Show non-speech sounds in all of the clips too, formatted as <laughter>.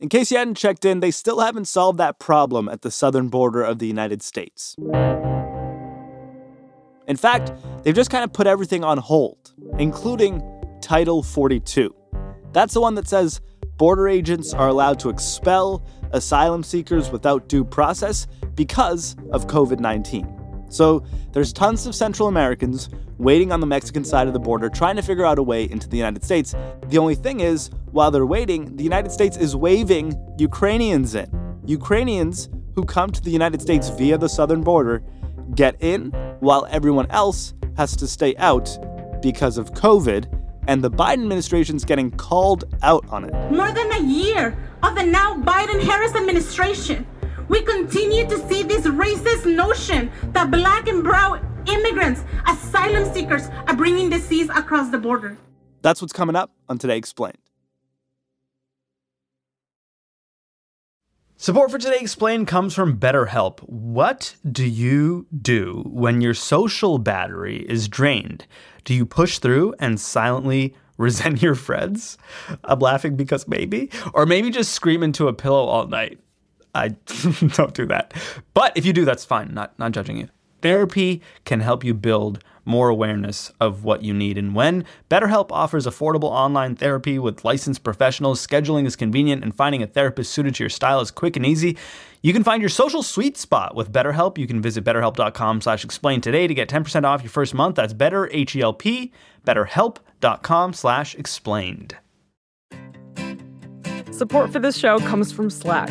In case you hadn't checked in, they still haven't solved that problem at the southern border of the United States. In fact, they've just kind of put everything on hold, including Title 42. That's the one that says border agents are allowed to expel asylum seekers without due process because of COVID 19. So there's tons of Central Americans waiting on the Mexican side of the border trying to figure out a way into the United States. The only thing is, while they're waiting, the United States is waving Ukrainians in. Ukrainians who come to the United States via the southern border get in while everyone else has to stay out because of COVID, and the Biden administration's getting called out on it. More than a year of the now Biden Harris administration, we continue to see this racist notion that black and brown immigrants, asylum seekers, are bringing disease across the border. That's what's coming up on Today Explained. Support for Today Explained comes from BetterHelp. What do you do when your social battery is drained? Do you push through and silently <laughs> resent your friends? I'm laughing because maybe. Or maybe just scream into a pillow all night. I <laughs> don't do that. But if you do, that's fine. Not not judging you. Therapy can help you build more awareness of what you need. And when BetterHelp offers affordable online therapy with licensed professionals, scheduling is convenient, and finding a therapist suited to your style is quick and easy. You can find your social sweet spot with BetterHelp. You can visit betterhelp.com slash explain today to get 10% off your first month. That's better, H-E-L-P, betterhelp.com slash explained. Support for this show comes from Slack.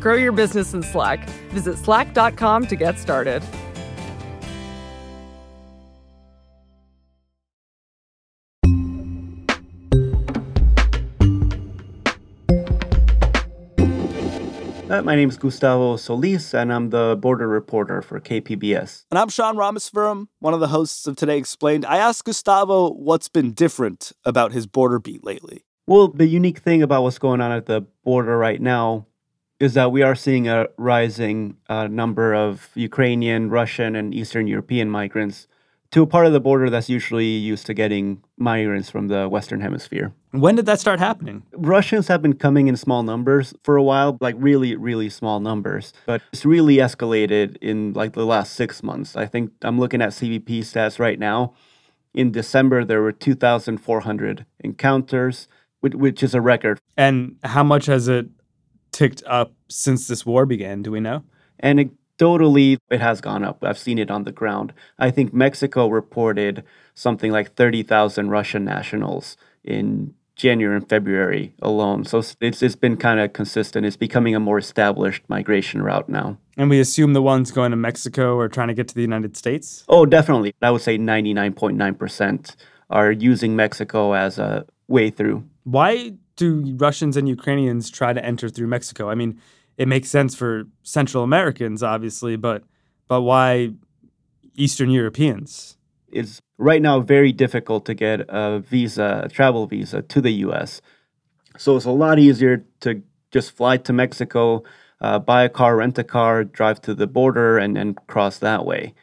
Grow your business in Slack. Visit slack.com to get started. Uh, my name is Gustavo Solis, and I'm the border reporter for KPBS. And I'm Sean Rameswaram, one of the hosts of Today Explained. I asked Gustavo what's been different about his border beat lately. Well, the unique thing about what's going on at the border right now is that we are seeing a rising uh, number of Ukrainian, Russian, and Eastern European migrants to a part of the border that's usually used to getting migrants from the Western Hemisphere. When did that start happening? Russians have been coming in small numbers for a while, like really, really small numbers. But it's really escalated in like the last six months. I think I'm looking at CBP stats right now. In December, there were 2,400 encounters, which is a record. And how much has it ticked up since this war began? Do we know? And Totally, it has gone up. I've seen it on the ground. I think Mexico reported something like 30,000 Russian nationals in January and February alone. So it's, it's been kind of consistent. It's becoming a more established migration route now. And we assume the ones going to Mexico are trying to get to the United States? Oh, definitely. I would say 99.9% are using Mexico as a way through. Why do Russians and Ukrainians try to enter through Mexico? I mean, it makes sense for Central Americans, obviously, but but why Eastern Europeans? It's right now very difficult to get a visa, a travel visa to the U.S. So it's a lot easier to just fly to Mexico, uh, buy a car, rent a car, drive to the border, and then cross that way.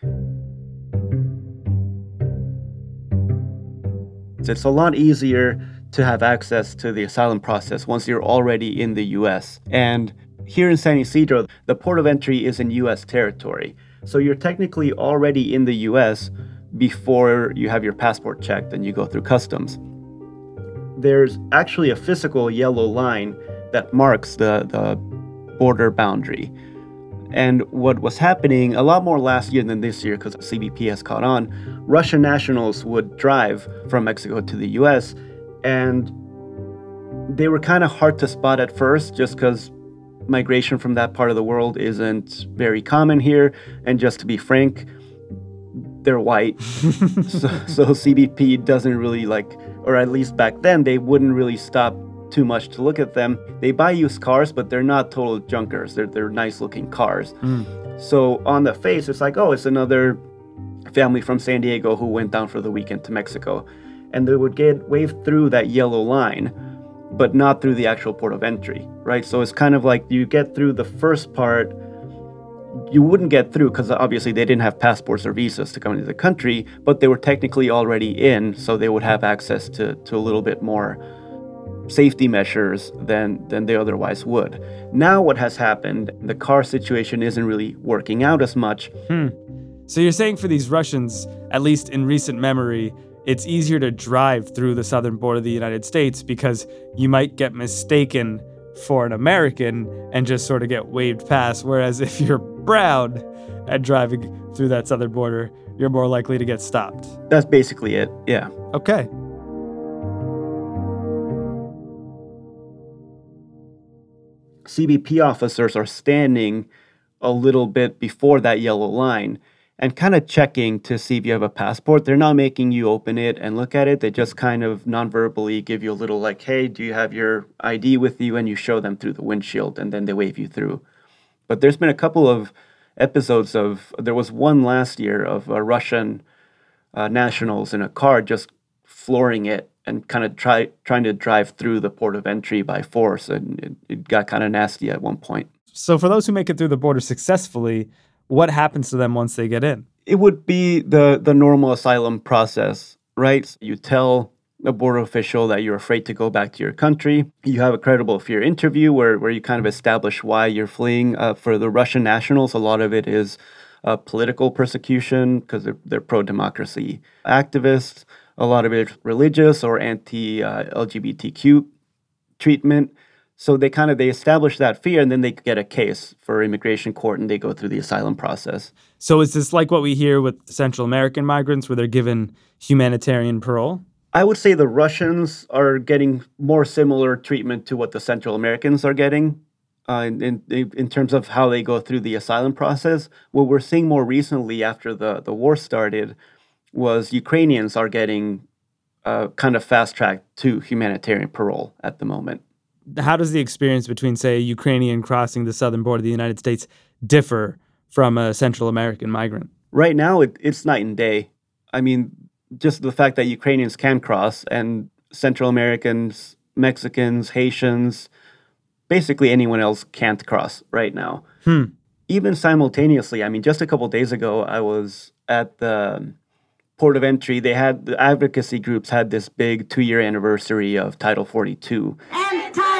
It's a lot easier to have access to the asylum process once you're already in the US. And here in San Ysidro, the port of entry is in US territory. So you're technically already in the US before you have your passport checked and you go through customs. There's actually a physical yellow line that marks the, the border boundary. And what was happening a lot more last year than this year, because CBP has caught on, Russian nationals would drive from Mexico to the US, and they were kind of hard to spot at first just because migration from that part of the world isn't very common here. And just to be frank, they're white. <laughs> so, so CBP doesn't really like, or at least back then, they wouldn't really stop too much to look at them. They buy used cars, but they're not total junkers. They're they're nice looking cars. Mm. So on the face, it's like, oh, it's another family from San Diego who went down for the weekend to Mexico, and they would get waved through that yellow line, but not through the actual port of entry, right? So it's kind of like you get through the first part you wouldn't get through because obviously they didn't have passports or visas to come into the country, but they were technically already in, so they would have access to, to a little bit more safety measures than than they otherwise would. Now what has happened, the car situation isn't really working out as much. Hmm. So you're saying for these Russians, at least in recent memory, it's easier to drive through the southern border of the United States because you might get mistaken for an American and just sort of get waved past. Whereas if you're brown and driving through that southern border, you're more likely to get stopped. That's basically it. Yeah. Okay. CBP officers are standing a little bit before that yellow line and kind of checking to see if you have a passport. They're not making you open it and look at it. They just kind of non-verbally give you a little like, "Hey, do you have your ID with you?" and you show them through the windshield and then they wave you through. But there's been a couple of episodes of there was one last year of Russian uh, nationals in a car just flooring it and kind of try trying to drive through the port of entry by force and it, it got kind of nasty at one point. So for those who make it through the border successfully, what happens to them once they get in? it would be the the normal asylum process, right? You tell a border official that you're afraid to go back to your country. You have a credible fear interview where, where you kind of establish why you're fleeing. Uh, for the Russian nationals, a lot of it is uh, political persecution because they're, they're pro democracy activists. A lot of it is religious or anti uh, LGBTQ treatment. So they kind of they establish that fear and then they get a case for immigration court and they go through the asylum process. So is this like what we hear with Central American migrants where they're given humanitarian parole? I would say the Russians are getting more similar treatment to what the Central Americans are getting uh, in, in, in terms of how they go through the asylum process. What we're seeing more recently after the, the war started was Ukrainians are getting uh, kind of fast tracked to humanitarian parole at the moment. How does the experience between, say, a Ukrainian crossing the southern border of the United States differ from a Central American migrant? Right now, it, it's night and day. I mean, just the fact that Ukrainians can cross and Central Americans, Mexicans, Haitians, basically anyone else can't cross right now. Hmm. Even simultaneously, I mean, just a couple days ago, I was at the port of entry. They had the advocacy groups had this big two year anniversary of Title 42. And Title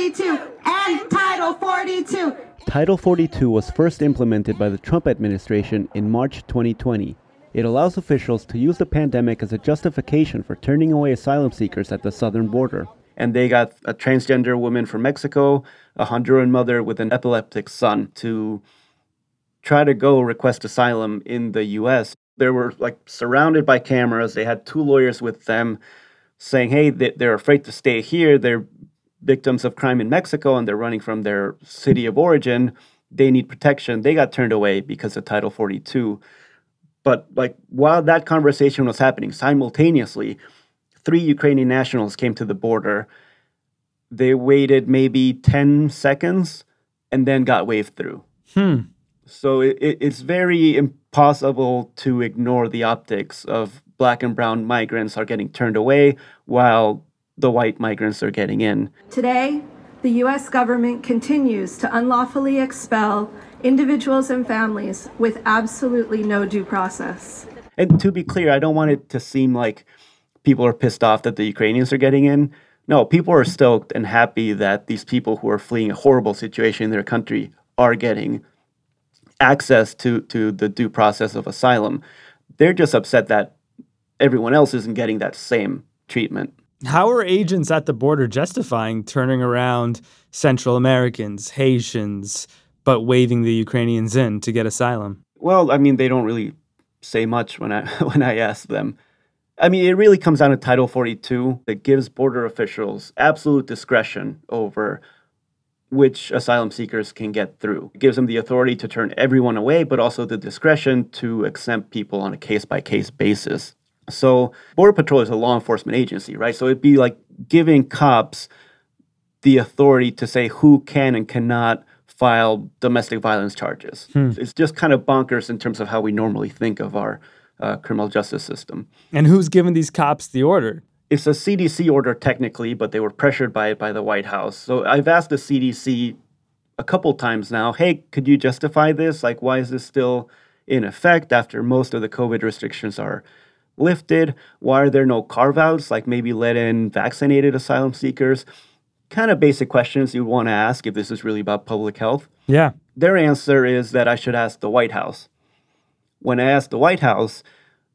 42. And Title 42. Title 42 was first implemented by the Trump administration in March 2020. It allows officials to use the pandemic as a justification for turning away asylum seekers at the southern border. And they got a transgender woman from Mexico, a Honduran mother with an epileptic son to try to go request asylum in the US. They were like surrounded by cameras. They had two lawyers with them saying, hey, they- they're afraid to stay here. They're victims of crime in Mexico and they're running from their city of origin. They need protection. They got turned away because of Title 42. But like while that conversation was happening, simultaneously, three Ukrainian nationals came to the border. They waited maybe 10 seconds and then got waved through. Hmm. So it, it, it's very impossible to ignore the optics of black and brown migrants are getting turned away while the white migrants are getting in. Today, the U.S. government continues to unlawfully expel individuals and families with absolutely no due process. And to be clear, I don't want it to seem like people are pissed off that the Ukrainians are getting in. No, people are stoked and happy that these people who are fleeing a horrible situation in their country are getting access to, to the due process of asylum. They're just upset that everyone else isn't getting that same treatment. How are agents at the border justifying turning around Central Americans, Haitians, but waving the Ukrainians in to get asylum? Well, I mean, they don't really say much when I <laughs> when I ask them. I mean, it really comes down to Title 42 that gives border officials absolute discretion over which asylum seekers can get through. It gives them the authority to turn everyone away, but also the discretion to exempt people on a case by case basis. So, Border Patrol is a law enforcement agency, right? So it'd be like giving cops the authority to say who can and cannot file domestic violence charges. Hmm. It's just kind of bonkers in terms of how we normally think of our uh, criminal justice system. And who's given these cops the order? It's a CDC order technically, but they were pressured by it by the White House. So I've asked the CDC a couple times now, hey, could you justify this? Like, why is this still in effect after most of the COVID restrictions are lifted? Why are there no carve outs, like maybe let in vaccinated asylum seekers? Kind of basic questions you want to ask if this is really about public health. Yeah. Their answer is that I should ask the White House. When I asked the White House,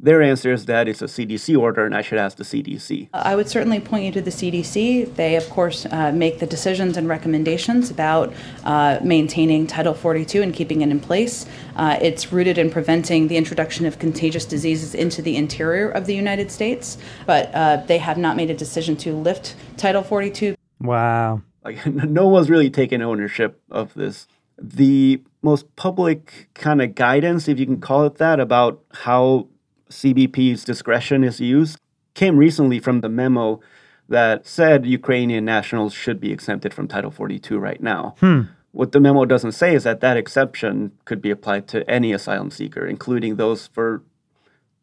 their answer is that it's a CDC order and I should ask the CDC. I would certainly point you to the CDC. They, of course, uh, make the decisions and recommendations about uh, maintaining Title 42 and keeping it in place. Uh, it's rooted in preventing the introduction of contagious diseases into the interior of the United States, but uh, they have not made a decision to lift Title 42. Wow. Like, <laughs> no one's really taken ownership of this. The most public kind of guidance, if you can call it that, about how CBP's discretion is used came recently from the memo that said Ukrainian nationals should be exempted from Title 42 right now. Hmm. What the memo doesn't say is that that exception could be applied to any asylum seeker, including those for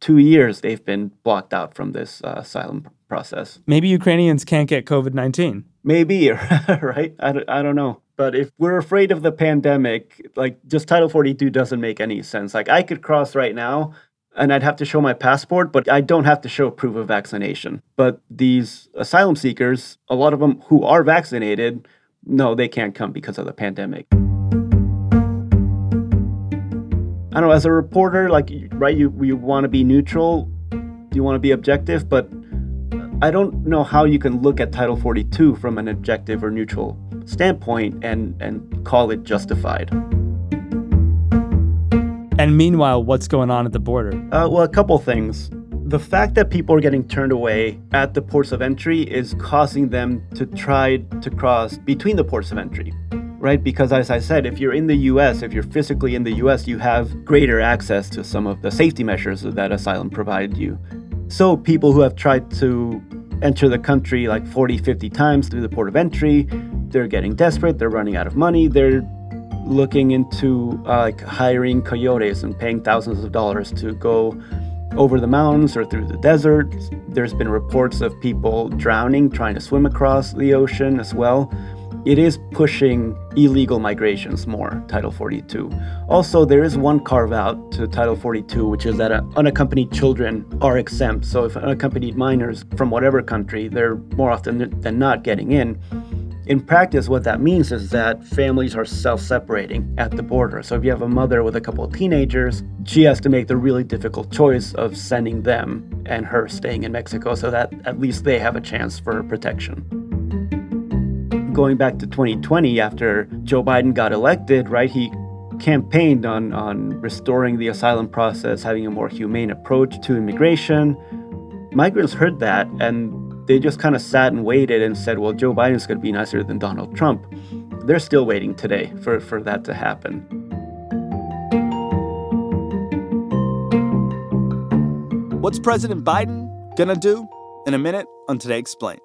two years they've been blocked out from this uh, asylum process. Maybe Ukrainians can't get COVID 19. Maybe, <laughs> right? I don't, I don't know. But if we're afraid of the pandemic, like just Title 42 doesn't make any sense. Like I could cross right now and I'd have to show my passport, but I don't have to show proof of vaccination. But these asylum seekers, a lot of them who are vaccinated, no, they can't come because of the pandemic. I don't know, as a reporter, like, right, you, you want to be neutral, you want to be objective, but I don't know how you can look at Title 42 from an objective or neutral standpoint and, and call it justified. And meanwhile, what's going on at the border? Uh, well, a couple things. The fact that people are getting turned away at the ports of entry is causing them to try to cross between the ports of entry, right? Because as I said, if you're in the US, if you're physically in the US, you have greater access to some of the safety measures that asylum provide you. So people who have tried to enter the country like 40, 50 times through the port of entry, they're getting desperate, they're running out of money, they're looking into uh, like hiring coyotes and paying thousands of dollars to go over the mountains or through the desert. There's been reports of people drowning trying to swim across the ocean as well. It is pushing illegal migrations more, Title 42. Also, there is one carve out to Title 42, which is that unaccompanied children are exempt. So, if unaccompanied minors from whatever country, they're more often than not getting in. In practice, what that means is that families are self separating at the border. So if you have a mother with a couple of teenagers, she has to make the really difficult choice of sending them and her staying in Mexico so that at least they have a chance for protection. Going back to 2020, after Joe Biden got elected, right, he campaigned on, on restoring the asylum process, having a more humane approach to immigration. Migrants heard that and they just kind of sat and waited and said, well, Joe Biden's going to be nicer than Donald Trump. They're still waiting today for, for that to happen. What's President Biden going to do? In a minute on Today Explained.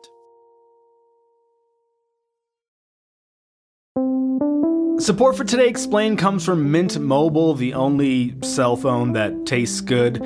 Support for Today Explained comes from Mint Mobile, the only cell phone that tastes good.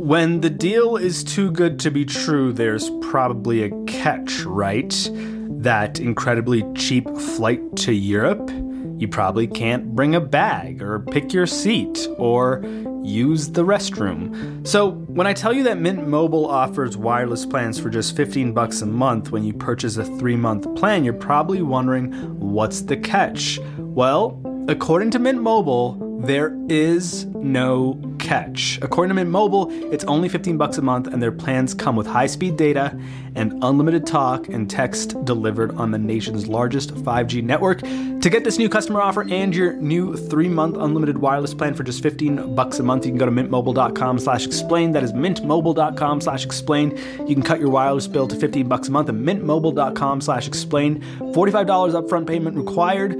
When the deal is too good to be true, there's probably a catch, right? That incredibly cheap flight to Europe? You probably can't bring a bag, or pick your seat, or use the restroom. So, when I tell you that Mint Mobile offers wireless plans for just 15 bucks a month when you purchase a 3-month plan, you're probably wondering what's the catch? Well, according to Mint Mobile, there is no catch. According to Mint Mobile, it's only 15 bucks a month and their plans come with high-speed data and unlimited talk and text delivered on the nation's largest 5G network. To get this new customer offer and your new 3-month unlimited wireless plan for just 15 bucks a month, you can go to mintmobile.com/explain. That is mintmobile.com/explain. You can cut your wireless bill to 15 bucks a month at mintmobile.com/explain. $45 upfront payment required,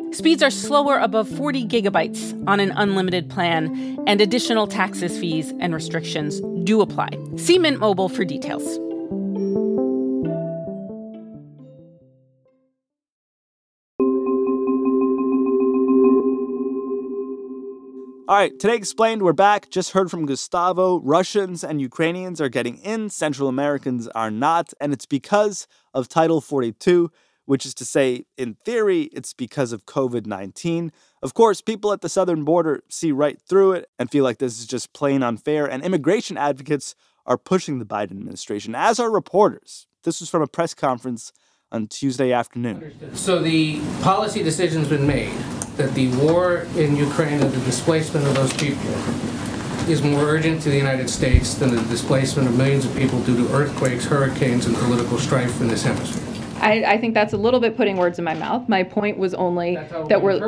Speeds are slower above 40 gigabytes on an unlimited plan, and additional taxes, fees, and restrictions do apply. See Mint Mobile for details. All right, today explained, we're back. Just heard from Gustavo. Russians and Ukrainians are getting in, Central Americans are not, and it's because of Title 42 which is to say, in theory, it's because of COVID 19. Of course, people at the southern border see right through it and feel like this is just plain unfair, and immigration advocates are pushing the Biden administration, as are reporters. This was from a press conference on Tuesday afternoon. So the policy decision's been made that the war in Ukraine and the displacement of those people is more urgent to the United States than the displacement of millions of people due to earthquakes, hurricanes, and political strife in this hemisphere. I, I, think that's a little bit putting words in my mouth. My point was only that we're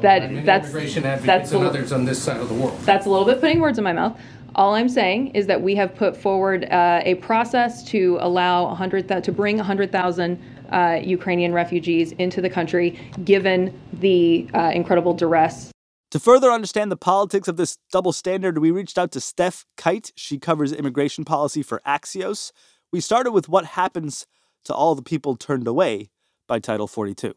that that's immigration advocates that's and others on this side of the world. That's a little bit putting words in my mouth. All I'm saying is that we have put forward uh, a process to allow 100 th- to bring 100,000 uh, Ukrainian refugees into the country, given the uh, incredible duress. To further understand the politics of this double standard, we reached out to Stef Kight. She covers immigration policy for Axios. We started with what happens to all the people turned away by Title 42?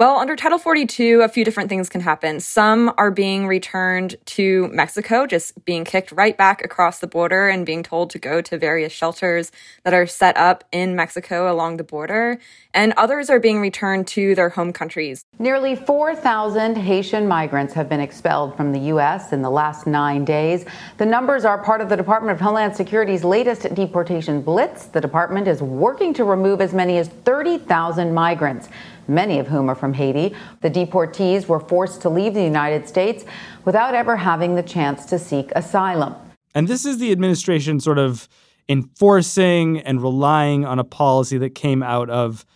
Well, under Title 42, a few different things can happen. Some are being returned to Mexico, just being kicked right back across the border and being told to go to various shelters that are set up in Mexico along the border. And others are being returned to their home countries. Nearly 4,000 Haitian migrants have been expelled from the U.S. in the last nine days. The numbers are part of the Department of Homeland Security's latest deportation blitz. The department is working to remove as many as 30,000 migrants many of whom are from Haiti. The deportees were forced to leave the United States without ever having the chance to seek asylum. And this is the administration sort of enforcing and relying on a policy that came out of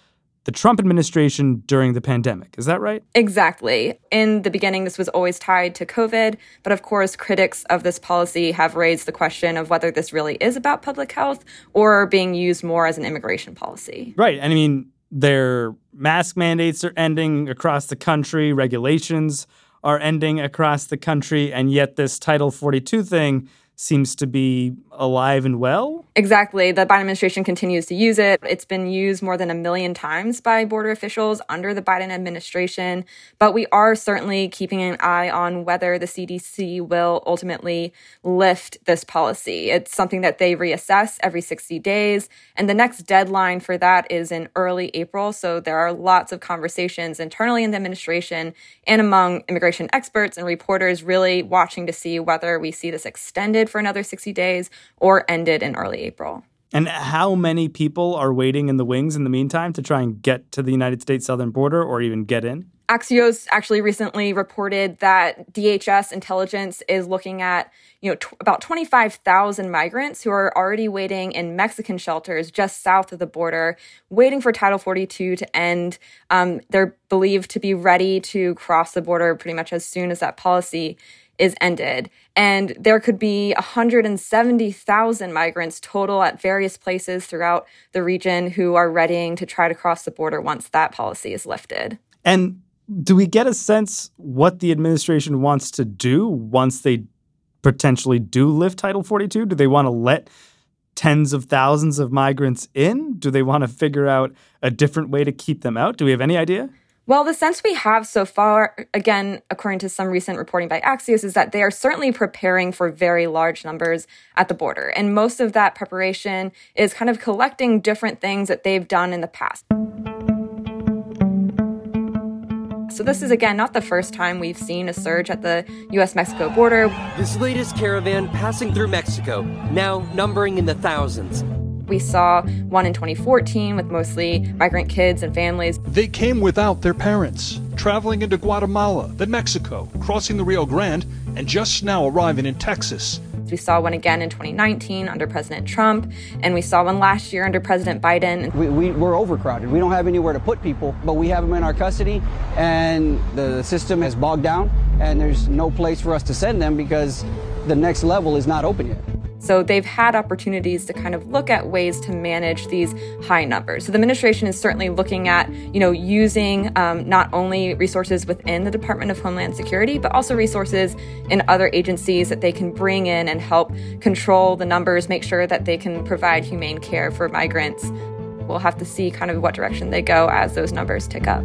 the Trump administration during the pandemic. Is that right? Exactly. In the beginning, this was always tied to COVID. But of course, critics of this policy have raised the question of whether this really is about public health or being used more as an immigration policy. Right. And I mean, their mask mandates are ending across the country, regulations are ending across the country, and yet this Title 42 thing seems to be alive and well. Exactly. The Biden administration continues to use it. It's been used more than a million times by border officials under the Biden administration. But we are certainly keeping an eye on whether the CDC will ultimately lift this policy. It's something that they reassess every 60 days. And the next deadline for that is in early April. So there are lots of conversations internally in the administration and among immigration experts and reporters really watching to see whether we see this extended for another 60 days or ended in early April. And how many people are waiting in the wings in the meantime to try and get to the United States southern border or even get in? Axios actually recently reported that DHS intelligence is looking at, you know, t- about 25,000 migrants who are already waiting in Mexican shelters just south of the border, waiting for Title 42 to end. Um, they're believed to be ready to cross the border pretty much as soon as that policy is ended. And there could be 170,000 migrants total at various places throughout the region who are readying to try to cross the border once that policy is lifted. And do we get a sense what the administration wants to do once they potentially do lift Title 42? Do they want to let tens of thousands of migrants in? Do they want to figure out a different way to keep them out? Do we have any idea? Well, the sense we have so far, again, according to some recent reporting by Axios, is that they are certainly preparing for very large numbers at the border. And most of that preparation is kind of collecting different things that they've done in the past. So, this is again not the first time we've seen a surge at the US Mexico border. This latest caravan passing through Mexico, now numbering in the thousands. We saw one in 2014 with mostly migrant kids and families. They came without their parents, traveling into Guatemala, then Mexico, crossing the Rio Grande, and just now arriving in Texas. We saw one again in 2019 under President Trump, and we saw one last year under President Biden. We, we, we're overcrowded. We don't have anywhere to put people, but we have them in our custody, and the system has bogged down, and there's no place for us to send them because the next level is not open yet. So they've had opportunities to kind of look at ways to manage these high numbers. So the administration is certainly looking at, you know, using um, not only resources within the Department of Homeland Security, but also resources in other agencies that they can bring in and help control the numbers, make sure that they can provide humane care for migrants. We'll have to see kind of what direction they go as those numbers tick up.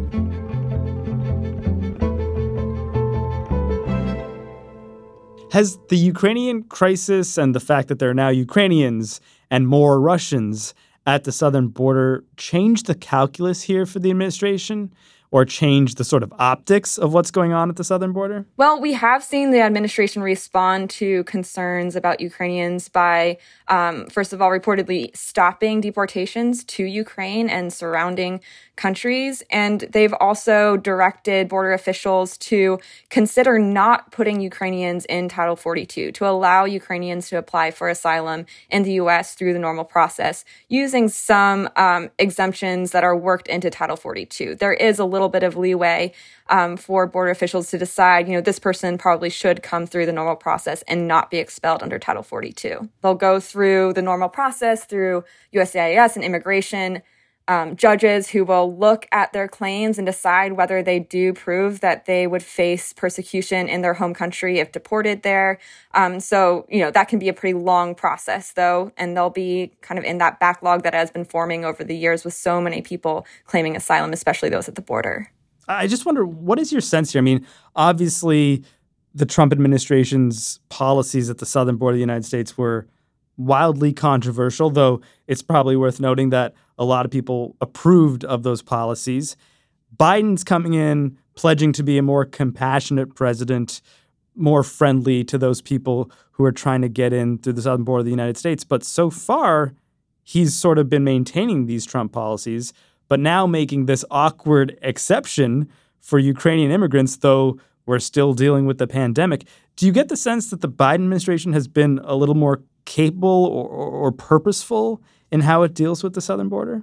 Has the Ukrainian crisis and the fact that there are now Ukrainians and more Russians at the southern border changed the calculus here for the administration? Or change the sort of optics of what's going on at the southern border? Well, we have seen the administration respond to concerns about Ukrainians by, um, first of all, reportedly stopping deportations to Ukraine and surrounding countries. And they've also directed border officials to consider not putting Ukrainians in Title 42, to allow Ukrainians to apply for asylum in the U.S. through the normal process, using some um, exemptions that are worked into Title 42. There is a little bit of leeway um, for border officials to decide, you know, this person probably should come through the normal process and not be expelled under Title 42. They'll go through the normal process through USCIS and immigration um, judges who will look at their claims and decide whether they do prove that they would face persecution in their home country if deported there. Um, so, you know, that can be a pretty long process, though, and they'll be kind of in that backlog that has been forming over the years with so many people claiming asylum, especially those at the border. I just wonder what is your sense here? I mean, obviously, the Trump administration's policies at the southern border of the United States were wildly controversial, though it's probably worth noting that a lot of people approved of those policies. Biden's coming in pledging to be a more compassionate president, more friendly to those people who are trying to get in through the southern border of the United States. But so far, he's sort of been maintaining these Trump policies, but now making this awkward exception for Ukrainian immigrants, though we're still dealing with the pandemic. Do you get the sense that the Biden administration has been a little more capable or, or purposeful in how it deals with the southern border?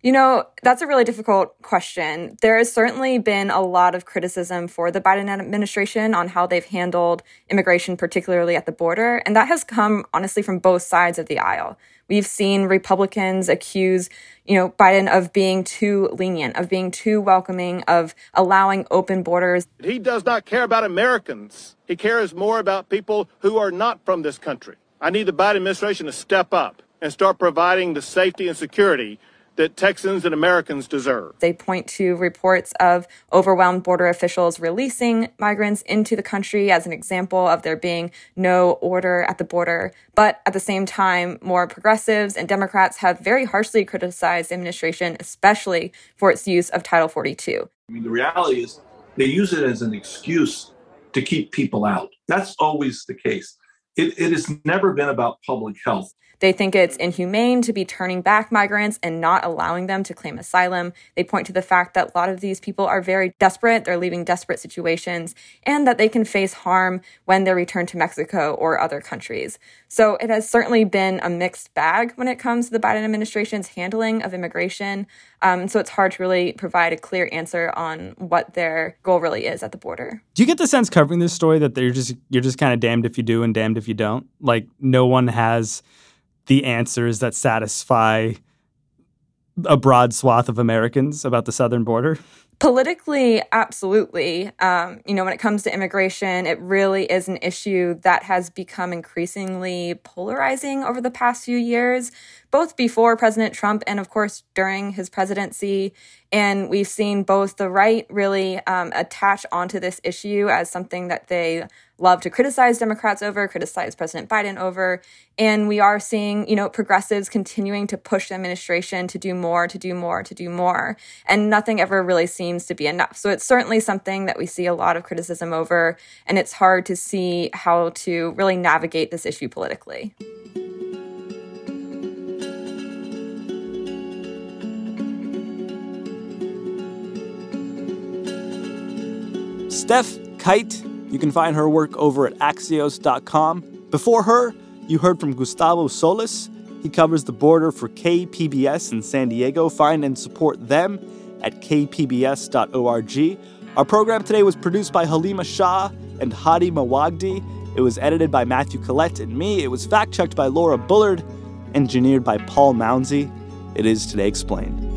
You know, that's a really difficult question. There has certainly been a lot of criticism for the Biden administration on how they've handled immigration, particularly at the border. And that has come, honestly, from both sides of the aisle. We've seen Republicans accuse, you know, Biden of being too lenient, of being too welcoming, of allowing open borders. He does not care about Americans. He cares more about people who are not from this country. I need the Biden administration to step up and start providing the safety and security that Texans and Americans deserve. They point to reports of overwhelmed border officials releasing migrants into the country as an example of there being no order at the border. But at the same time, more progressives and Democrats have very harshly criticized the administration, especially for its use of Title 42. I mean, the reality is they use it as an excuse to keep people out. That's always the case. It, it has never been about public health. They think it's inhumane to be turning back migrants and not allowing them to claim asylum. They point to the fact that a lot of these people are very desperate, they're leaving desperate situations, and that they can face harm when they return to Mexico or other countries. So it has certainly been a mixed bag when it comes to the Biden administration's handling of immigration. Um, so it's hard to really provide a clear answer on what their goal really is at the border. Do you get the sense covering this story that they're just you're just kind of damned if you do and damned if you don't? Like no one has the answers that satisfy a broad swath of Americans about the southern border? Politically, absolutely. Um, you know, when it comes to immigration, it really is an issue that has become increasingly polarizing over the past few years. Both before President Trump and, of course, during his presidency. And we've seen both the right really um, attach onto this issue as something that they love to criticize Democrats over, criticize President Biden over. And we are seeing, you know, progressives continuing to push the administration to do more, to do more, to do more. And nothing ever really seems to be enough. So it's certainly something that we see a lot of criticism over. And it's hard to see how to really navigate this issue politically. Stef Kight, you can find her work over at Axios.com. Before her, you heard from Gustavo Solis. He covers the border for KPBS in San Diego. Find and support them at kpbs.org. Our program today was produced by Halima Shah and Hady Mawajdeh. It was edited by Matthew Collette and me. It was fact checked by Laura Bullard, engineered by Paul Mounsey. It is Today Explained.